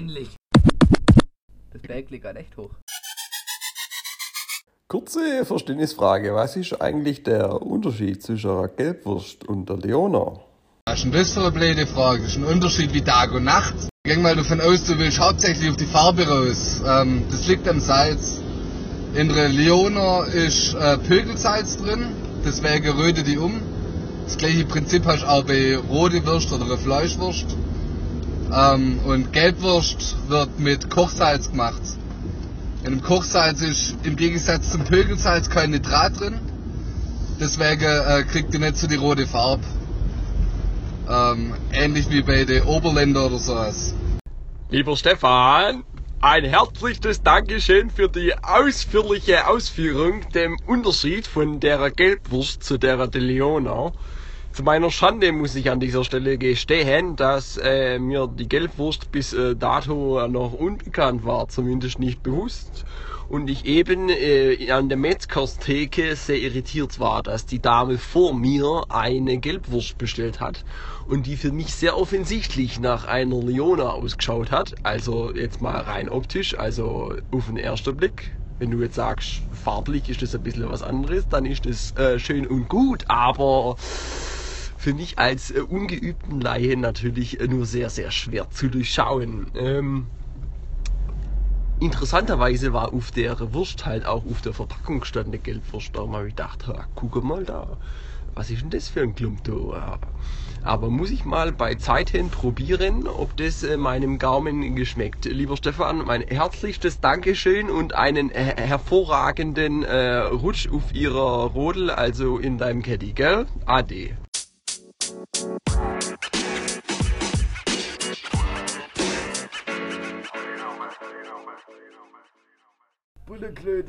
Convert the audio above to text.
männlich. Das Berg liegt echt hoch. Kurze Verständnisfrage. Was ist eigentlich der Unterschied zwischen einer Gelbwurst und der Leona? Was ist das für eine blöde Frage? Das ist ein Unterschied wie Tag und Nacht. Ich gehe mal davon aus, du willst hauptsächlich auf die Farbe raus. Ähm, das liegt am Salz. In der Leona ist äh, Pökelsalz drin, deswegen röte die um. Das gleiche Prinzip hast du auch bei rote Wurst oder Fleischwurst. Ähm, und Gelbwurst wird mit Kochsalz gemacht. In dem Kochsalz ist im Gegensatz zum Pökelsalz kein Nitrat drin. Deswegen äh, kriegt ihr nicht so die rote Farbe. Ähm, ähnlich wie bei den Oberländer oder sowas. Lieber Stefan, ein herzliches Dankeschön für die ausführliche Ausführung dem Unterschied von der Gelbwurst zu der de Leona. Zu meiner Schande muss ich an dieser Stelle gestehen, dass äh, mir die Gelbwurst bis äh, dato noch unbekannt war, zumindest nicht bewusst. Und ich eben äh, an der Metzgerstheke sehr irritiert war, dass die Dame vor mir eine Gelbwurst bestellt hat und die für mich sehr offensichtlich nach einer Leona ausgeschaut hat. Also jetzt mal rein optisch, also auf den ersten Blick. Wenn du jetzt sagst, farblich ist das ein bisschen was anderes, dann ist das äh, schön und gut, aber für mich als äh, ungeübten Laie natürlich äh, nur sehr, sehr schwer zu durchschauen. Ähm, interessanterweise war auf der Wurst halt auch auf der Verpackung stand eine Gelbwurst. Da habe ich gedacht, ha, guck mal da, was ist denn das für ein Klump da? Aber muss ich mal bei Zeit hin probieren, ob das äh, meinem Gaumen geschmeckt. Lieber Stefan, mein herzlichstes Dankeschön und einen äh, hervorragenden äh, Rutsch auf ihrer Rodel, also in deinem Caddy, gell? Ade. Bullenklöte.